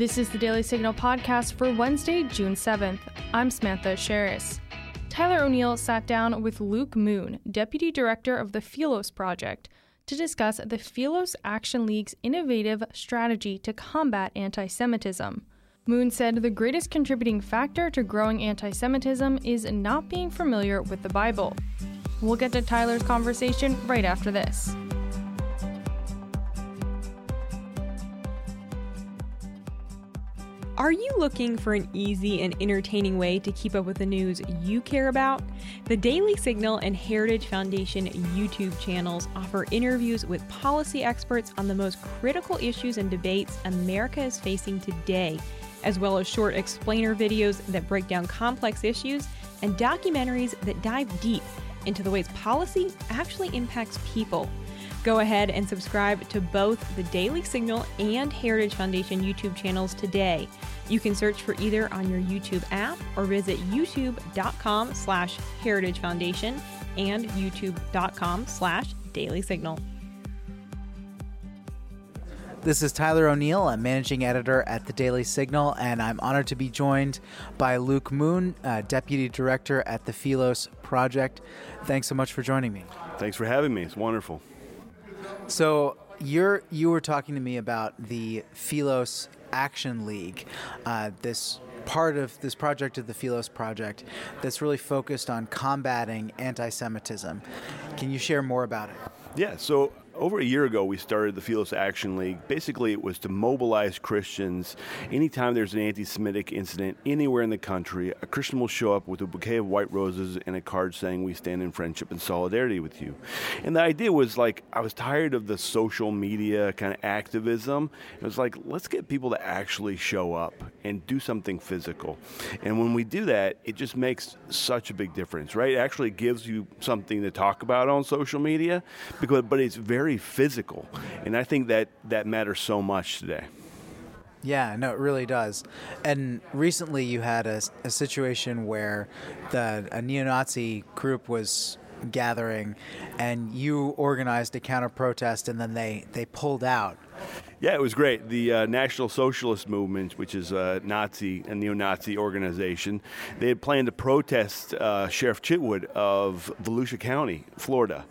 This is the Daily Signal podcast for Wednesday, June 7th. I'm Samantha Aschieris. Tyler O'Neill sat down with Luke Moon, Deputy Director of the Philos Project, to discuss the Philos Action League's innovative strategy to combat anti Semitism. Moon said the greatest contributing factor to growing anti Semitism is not being familiar with the Bible. We'll get to Tyler's conversation right after this. Are you looking for an easy and entertaining way to keep up with the news you care about? The Daily Signal and Heritage Foundation YouTube channels offer interviews with policy experts on the most critical issues and debates America is facing today, as well as short explainer videos that break down complex issues and documentaries that dive deep into the ways policy actually impacts people. Go ahead and subscribe to both the Daily Signal and Heritage Foundation YouTube channels today. You can search for either on your YouTube app or visit youtube.com slash heritage foundation and youtube.com slash daily signal. This is Tyler O'Neill. I'm managing editor at the Daily Signal, and I'm honored to be joined by Luke Moon, uh, deputy director at the Philos Project. Thanks so much for joining me. Thanks for having me. It's wonderful. So you're you were talking to me about the Philos Action League, uh, this part of this project of the Philos Project that's really focused on combating anti-Semitism. Can you share more about it? Yeah. So over a year ago, we started the Philos Action League. Basically, it was to mobilize Christians. Anytime there's an anti Semitic incident anywhere in the country, a Christian will show up with a bouquet of white roses and a card saying, We stand in friendship and solidarity with you. And the idea was like, I was tired of the social media kind of activism. It was like, let's get people to actually show up and do something physical. And when we do that, it just makes such a big difference, right? It actually gives you something to talk about on social media, because, but it's very very physical, and I think that that matters so much today. Yeah, no, it really does. And recently, you had a, a situation where the a neo-Nazi group was gathering, and you organized a counter protest, and then they they pulled out. Yeah, it was great. The uh, National Socialist Movement, which is a Nazi, a neo-Nazi organization, they had planned to protest uh, Sheriff Chitwood of Volusia County, Florida,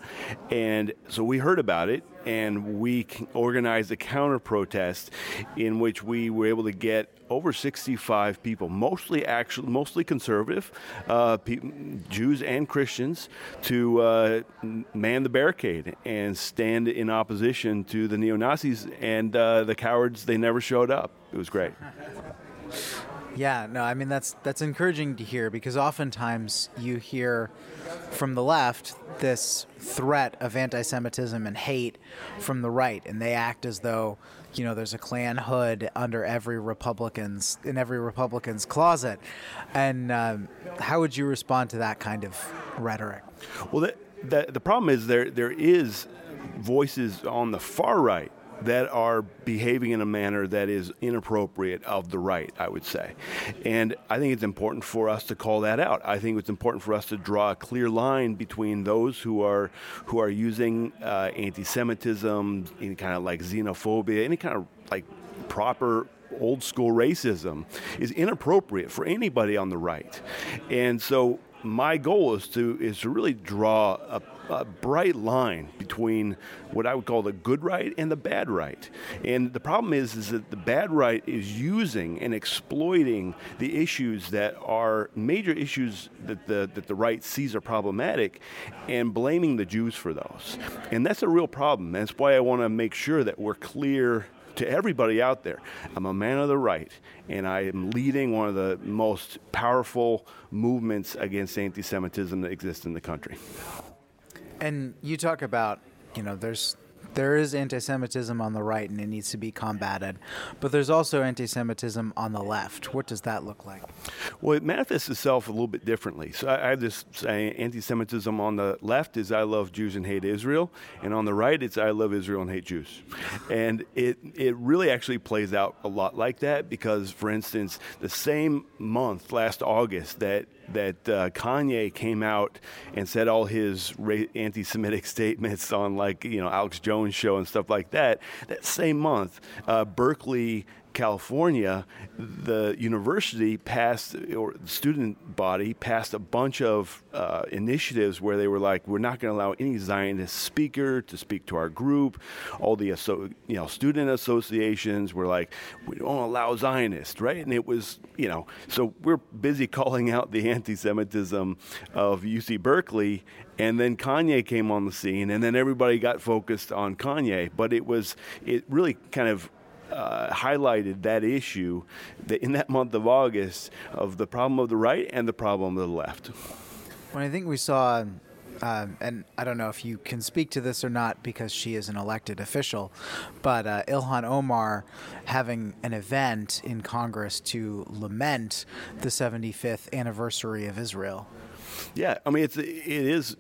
and so we heard about it, and we organized a counter protest in which we were able to get over 65 people, mostly actually mostly conservative, uh, pe- Jews and Christians, to uh, man the barricade and stand in opposition to the neo Nazis and uh, the cowards. They never showed up. It was great. Yeah, no, I mean that's that's encouraging to hear because oftentimes you hear from the left this threat of anti-Semitism and hate from the right, and they act as though you know there's a Klan hood under every Republican's in every Republican's closet. And um, how would you respond to that kind of rhetoric? Well, the, the, the problem is there there is voices on the far right that are behaving in a manner that is inappropriate of the right, I would say. And I think it's important for us to call that out. I think it's important for us to draw a clear line between those who are who are using uh, anti-Semitism, any kind of like xenophobia, any kind of like proper old school racism is inappropriate for anybody on the right. And so my goal is to is to really draw a, a, bright line between what I would call the good right and the bad right. And the problem is is that the bad right is using and exploiting the issues that are major issues that the that the right sees are problematic and blaming the Jews for those. And that's a real problem. That's why I want to make sure that we're clear to everybody out there. I'm a man of the right, and I am leading one of the most powerful movements against anti Semitism that exists in the country. And you talk about, you know, there's there is anti-Semitism on the right, and it needs to be combated. But there's also anti-Semitism on the left. What does that look like? Well, it manifests itself a little bit differently. So I, have this saying: anti-Semitism on the left is "I love Jews and hate Israel," and on the right it's "I love Israel and hate Jews." and it it really actually plays out a lot like that because, for instance, the same month last August that that uh, Kanye came out and said all his ra- anti-Semitic statements on like you know Alex Jones show and stuff like that. That same month, uh, Berkeley California, the university passed, or the student body passed a bunch of uh, initiatives where they were like, we're not going to allow any Zionist speaker to speak to our group. All the you know student associations were like, we don't allow Zionists, right? And it was you know, so we're busy calling out the anti-Semitism of UC Berkeley, and then Kanye came on the scene, and then everybody got focused on Kanye. But it was it really kind of uh, highlighted that issue that in that month of August of the problem of the right and the problem of the left. When I think we saw, um, and I don't know if you can speak to this or not because she is an elected official, but uh, Ilhan Omar having an event in Congress to lament the 75th anniversary of Israel. Yeah, I mean, it's it is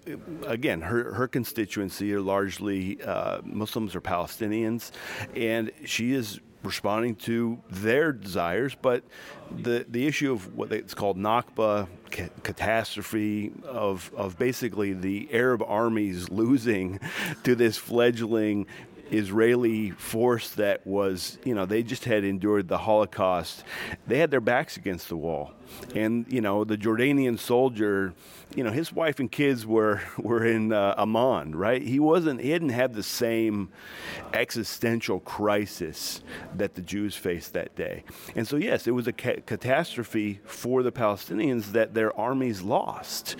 again her her constituency are largely uh, Muslims or Palestinians, and she is responding to their desires, but the the issue of what it's called Nakba ca- catastrophe of of basically the Arab armies losing to this fledgling Israeli force that was, you know, they just had endured the Holocaust. They had their backs against the wall. And, you know, the Jordanian soldier, you know, his wife and kids were, were in uh, Amman, right? He wasn't, he didn't have the same existential crisis that the Jews faced that day. And so, yes, it was a ca- catastrophe for the Palestinians that their armies lost.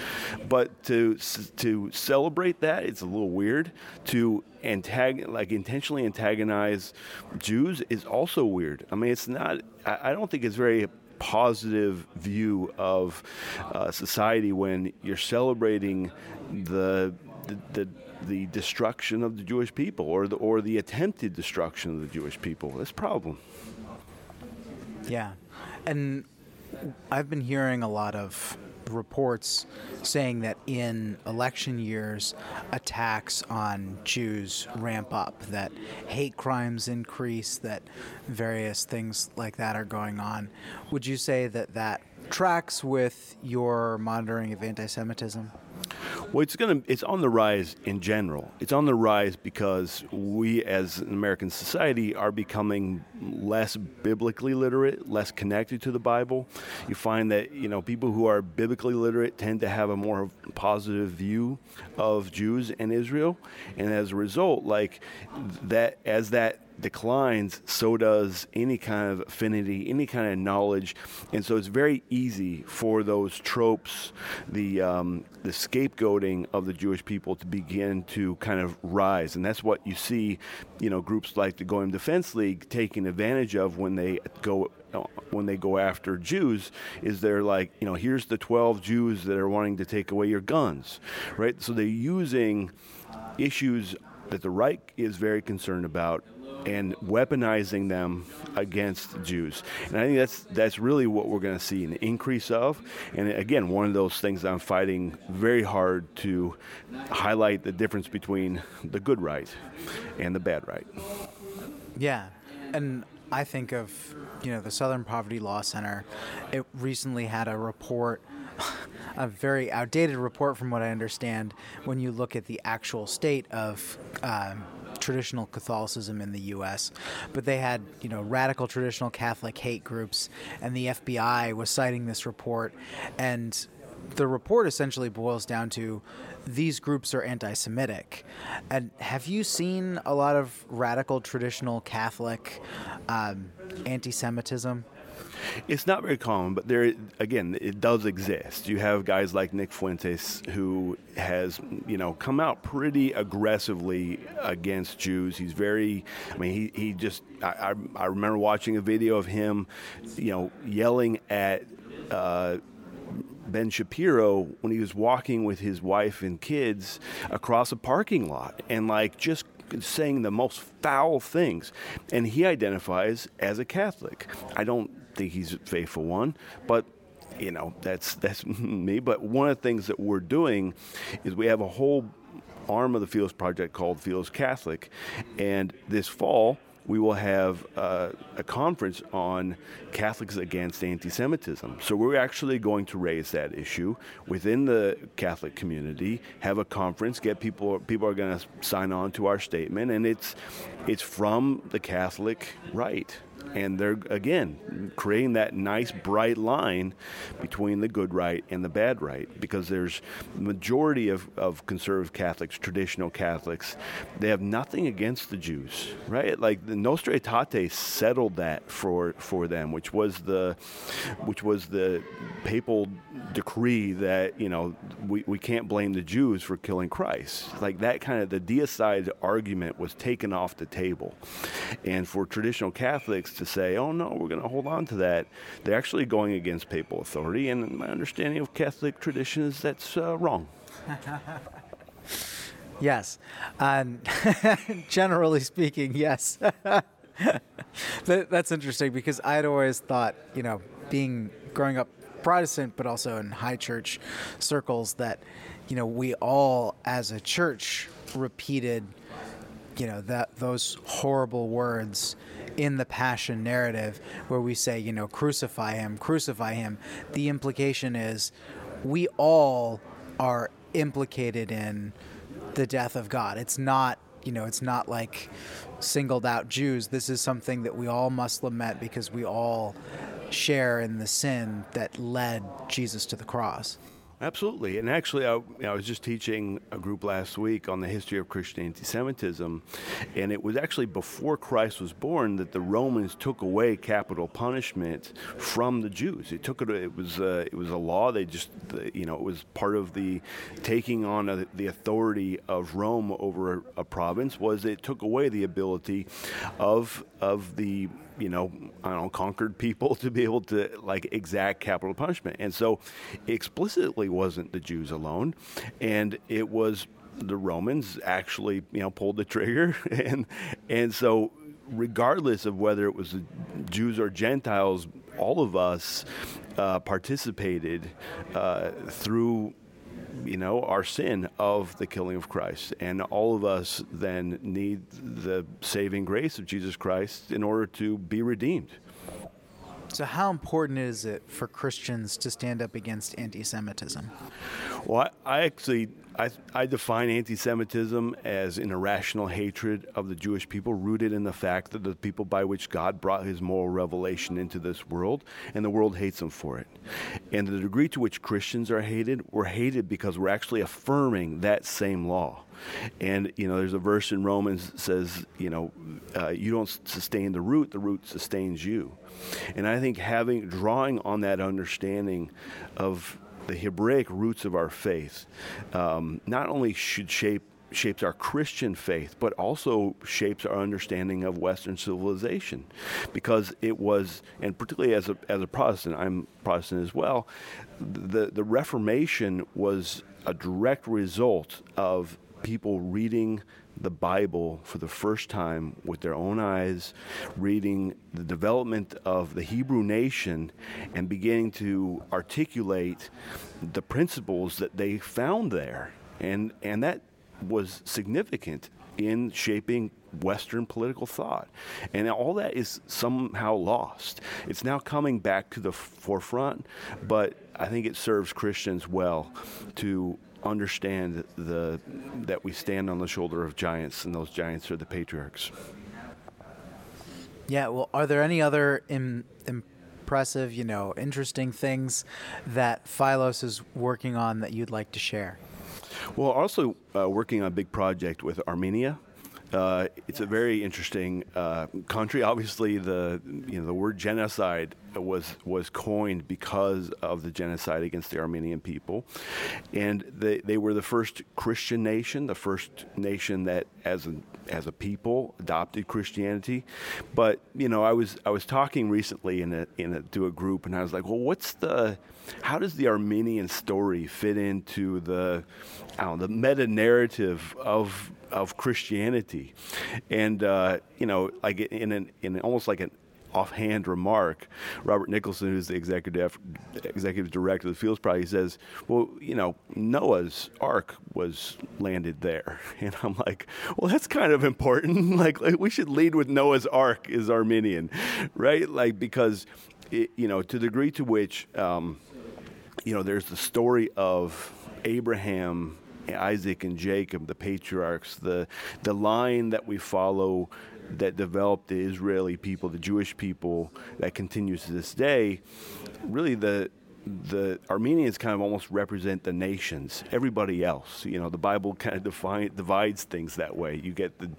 But to, to celebrate that, it's a little weird. To antag- like intentionally antagonize Jews is also weird. I mean, it's not. I, I don't think it's very positive view of uh, society when you're celebrating the, the, the the destruction of the Jewish people or the or the attempted destruction of the Jewish people. That's a problem. Yeah, and I've been hearing a lot of reports saying that in election years, attacks on Jews ramp up, that hate crimes increase, that various things like that are going on. Would you say that that tracks with your monitoring of anti Semitism? Well, it's going to it's on the rise in general. It's on the rise because we as an American society are becoming less biblically literate, less connected to the Bible. You find that, you know, people who are biblically literate tend to have a more positive view of Jews and Israel, and as a result, like that as that declines, so does any kind of affinity, any kind of knowledge, and so it's very easy for those tropes, the um, the scapegoating of the Jewish people, to begin to kind of rise, and that's what you see, you know, groups like the Goyim Defense League taking advantage of when they go when they go after Jews is they're like, you know, here's the 12 Jews that are wanting to take away your guns, right? So they're using issues that the right is very concerned about and weaponizing them against Jews. And I think that's that's really what we're going to see an increase of. And again, one of those things I'm fighting very hard to highlight the difference between the good right and the bad right. Yeah. And I think of, you know, the Southern Poverty Law Center. It recently had a report a very outdated report from what I understand when you look at the actual state of um, traditional Catholicism in the U.S., but they had you know radical traditional Catholic hate groups, and the FBI was citing this report, and the report essentially boils down to these groups are anti-Semitic. And have you seen a lot of radical traditional Catholic um, anti-Semitism? It's not very common, but there again, it does exist. You have guys like Nick Fuentes who has, you know, come out pretty aggressively against Jews. He's very, I mean, he, he just, I, I, I remember watching a video of him, you know, yelling at. Uh, Ben Shapiro when he was walking with his wife and kids across a parking lot and like just saying the most foul things. And he identifies as a Catholic. I don't think he's a faithful one, but you know that's that's me. But one of the things that we're doing is we have a whole arm of the Philos Project called Philos Catholic, and this fall we will have uh, a conference on Catholics against anti Semitism. So we're actually going to raise that issue within the Catholic community, have a conference, get people, people are going to sign on to our statement, and it's, it's from the Catholic right. And they're again creating that nice bright line between the good right and the bad right because there's majority of, of conservative Catholics, traditional Catholics, they have nothing against the Jews, right? Like the Nostra Aetate settled that for for them, which was the which was the papal decree that you know we, we can't blame the Jews for killing Christ. Like that kind of the deicide argument was taken off the table, and for traditional Catholics to say, oh no, we're going to hold on to that, they're actually going against papal authority. And my understanding of Catholic tradition is that's uh, wrong. yes. Um, generally speaking, yes. that, that's interesting because I'd always thought, you know, being growing up Protestant, but also in high church circles, that, you know, we all as a church repeated, you know, that those horrible words in the passion narrative where we say, you know, crucify him, crucify him, the implication is we all are implicated in the death of God. It's not, you know, it's not like singled out Jews. This is something that we all must lament because we all share in the sin that led Jesus to the cross. Absolutely. And actually, I, you know, I, was just teaching a group last week on the history of Christian anti Semitism. And it was actually before Christ was born that the Romans took away capital punishment from the Jews. It took it, it was, uh, it was a law. They just, you know, it was part of the taking on a, the authority of Rome over a, a province, was it took away the ability of, of the you know, I don't know, conquered people to be able to like exact capital punishment. And so explicitly wasn't the Jews alone. And it was the Romans actually, you know, pulled the trigger. and, and so regardless of whether it was the Jews or Gentiles, all of us uh, participated uh, through you know, our sin of the killing of Christ. And all of us then need the saving grace of Jesus Christ in order to be redeemed. So, how important is it for Christians to stand up against anti Semitism? Well, I, I actually I, I, define anti Semitism as an irrational hatred of the Jewish people, rooted in the fact that the people by which God brought his moral revelation into this world, and the world hates them for it. And the degree to which Christians are hated, we're hated because we're actually affirming that same law. And, you know, there's a verse in Romans that says, you know, uh, you don't sustain the root, the root sustains you. And I think having, drawing on that understanding of the Hebraic roots of our faith um, not only should shape shapes our Christian faith, but also shapes our understanding of Western civilization, because it was, and particularly as a as a Protestant, I'm Protestant as well. The the Reformation was a direct result of people reading the Bible for the first time with their own eyes, reading the development of the Hebrew nation, and beginning to articulate the principles that they found there. And, and that was significant in shaping Western political thought. And all that is somehow lost. It's now coming back to the forefront, but I think it serves Christians well to understand the that we stand on the shoulder of giants, and those giants are the patriarchs. Yeah. Well, are there any other Im- impressive, you know, interesting things that Philos is working on that you'd like to share? Well, also uh, working on a big project with Armenia. Uh, it's a very interesting uh, country. Obviously, the you know the word genocide was was coined because of the genocide against the Armenian people, and they they were the first Christian nation, the first nation that as a as a people adopted Christianity. But you know, I was I was talking recently in a in a, to a group, and I was like, well, what's the how does the Armenian story fit into the know, the meta narrative of of Christianity? And uh, you know, like in an in almost like an offhand remark, Robert Nicholson, who's the executive executive director of the Philos Project, says, "Well, you know, Noah's Ark was landed there," and I'm like, "Well, that's kind of important. like, like, we should lead with Noah's Ark is Armenian, right? Like because, it, you know, to the degree to which, um, you know, there's the story of Abraham Isaac and Jacob, the patriarchs, the the line that we follow that developed the Israeli people, the Jewish people, that continues to this day. Really, the the Armenians kind of almost represent the nations, everybody else. You know, the Bible kind of define, divides things that way. You get the,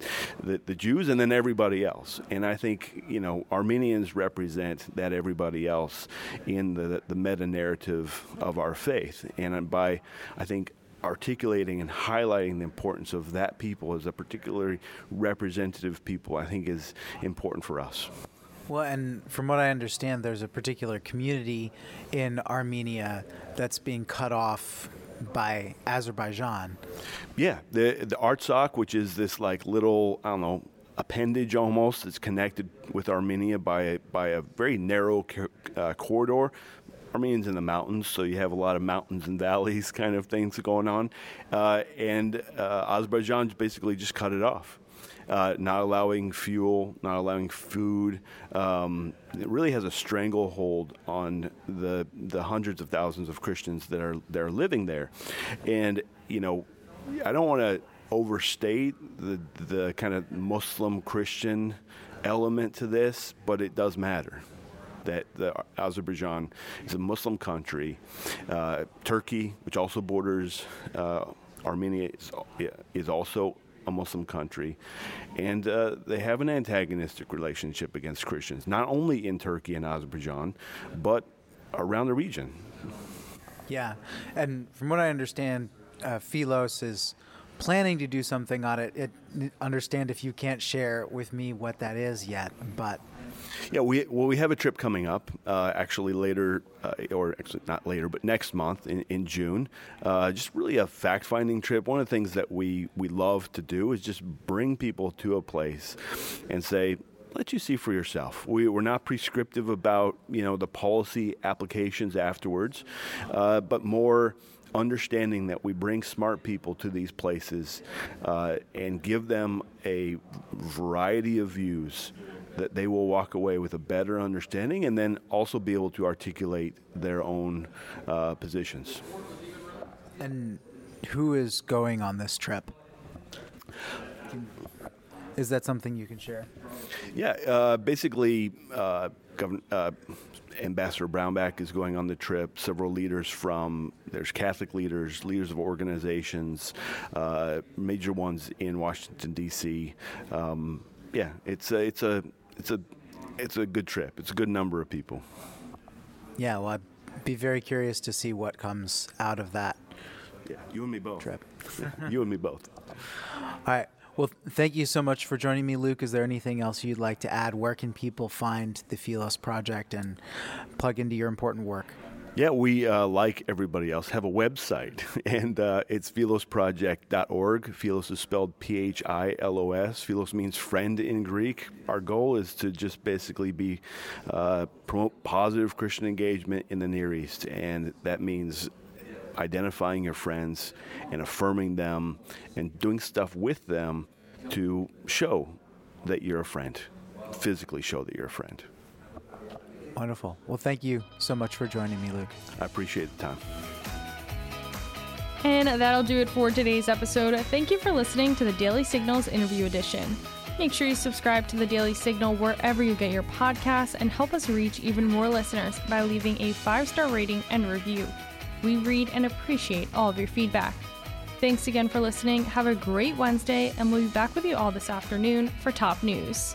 the, the Jews and then everybody else. And I think you know Armenians represent that everybody else in the the meta narrative of our faith. And by I think articulating and highlighting the importance of that people as a particularly representative people, I think is important for us. Well, and from what I understand, there's a particular community in Armenia that's being cut off by Azerbaijan. Yeah, the the Artsakh, which is this like little I don't know appendage almost, that's connected with Armenia by a, by a very narrow uh, corridor. Armenians in the mountains, so you have a lot of mountains and valleys kind of things going on, uh, and uh, Azerbaijan's basically just cut it off. Uh, not allowing fuel, not allowing food. Um, it really has a stranglehold on the the hundreds of thousands of Christians that are that are living there, and you know, I don't want to overstate the the kind of Muslim Christian element to this, but it does matter that Azerbaijan is a Muslim country. Uh, Turkey, which also borders uh, Armenia, is, is also a Muslim country, and uh, they have an antagonistic relationship against Christians, not only in Turkey and Azerbaijan, but around the region. Yeah, and from what I understand, uh, Philos is planning to do something on it. it. Understand if you can't share with me what that is yet, but yeah, we well we have a trip coming up uh, actually later, uh, or actually not later, but next month in, in June. Uh, just really a fact finding trip. One of the things that we we love to do is just bring people to a place and say, let you see for yourself. We, we're not prescriptive about you know the policy applications afterwards, uh, but more understanding that we bring smart people to these places uh, and give them a variety of views that they will walk away with a better understanding and then also be able to articulate their own uh, positions. And who is going on this trip? Is that something you can share? Yeah, uh, basically, uh, Governor, uh, Ambassador Brownback is going on the trip. Several leaders from there's Catholic leaders, leaders of organizations, uh, major ones in Washington D.C. Um, yeah, it's a, it's a it's a it's a good trip. It's a good number of people. Yeah, well, I'd be very curious to see what comes out of that. Yeah, you and me both. Trip. you and me both. All right. Well, thank you so much for joining me, Luke. Is there anything else you'd like to add? Where can people find the Philos Project and plug into your important work? Yeah, we, uh, like everybody else, have a website, and uh, it's philosproject.org. Philos is spelled P H I L O S. Philos means friend in Greek. Our goal is to just basically be uh, promote positive Christian engagement in the Near East, and that means identifying your friends and affirming them and doing stuff with them to show that you're a friend, physically show that you're a friend. Wonderful. Well, thank you so much for joining me, Luke. I appreciate the time. And that'll do it for today's episode. Thank you for listening to the Daily Signals interview edition. Make sure you subscribe to the Daily Signal wherever you get your podcasts and help us reach even more listeners by leaving a five star rating and review. We read and appreciate all of your feedback. Thanks again for listening. Have a great Wednesday, and we'll be back with you all this afternoon for top news.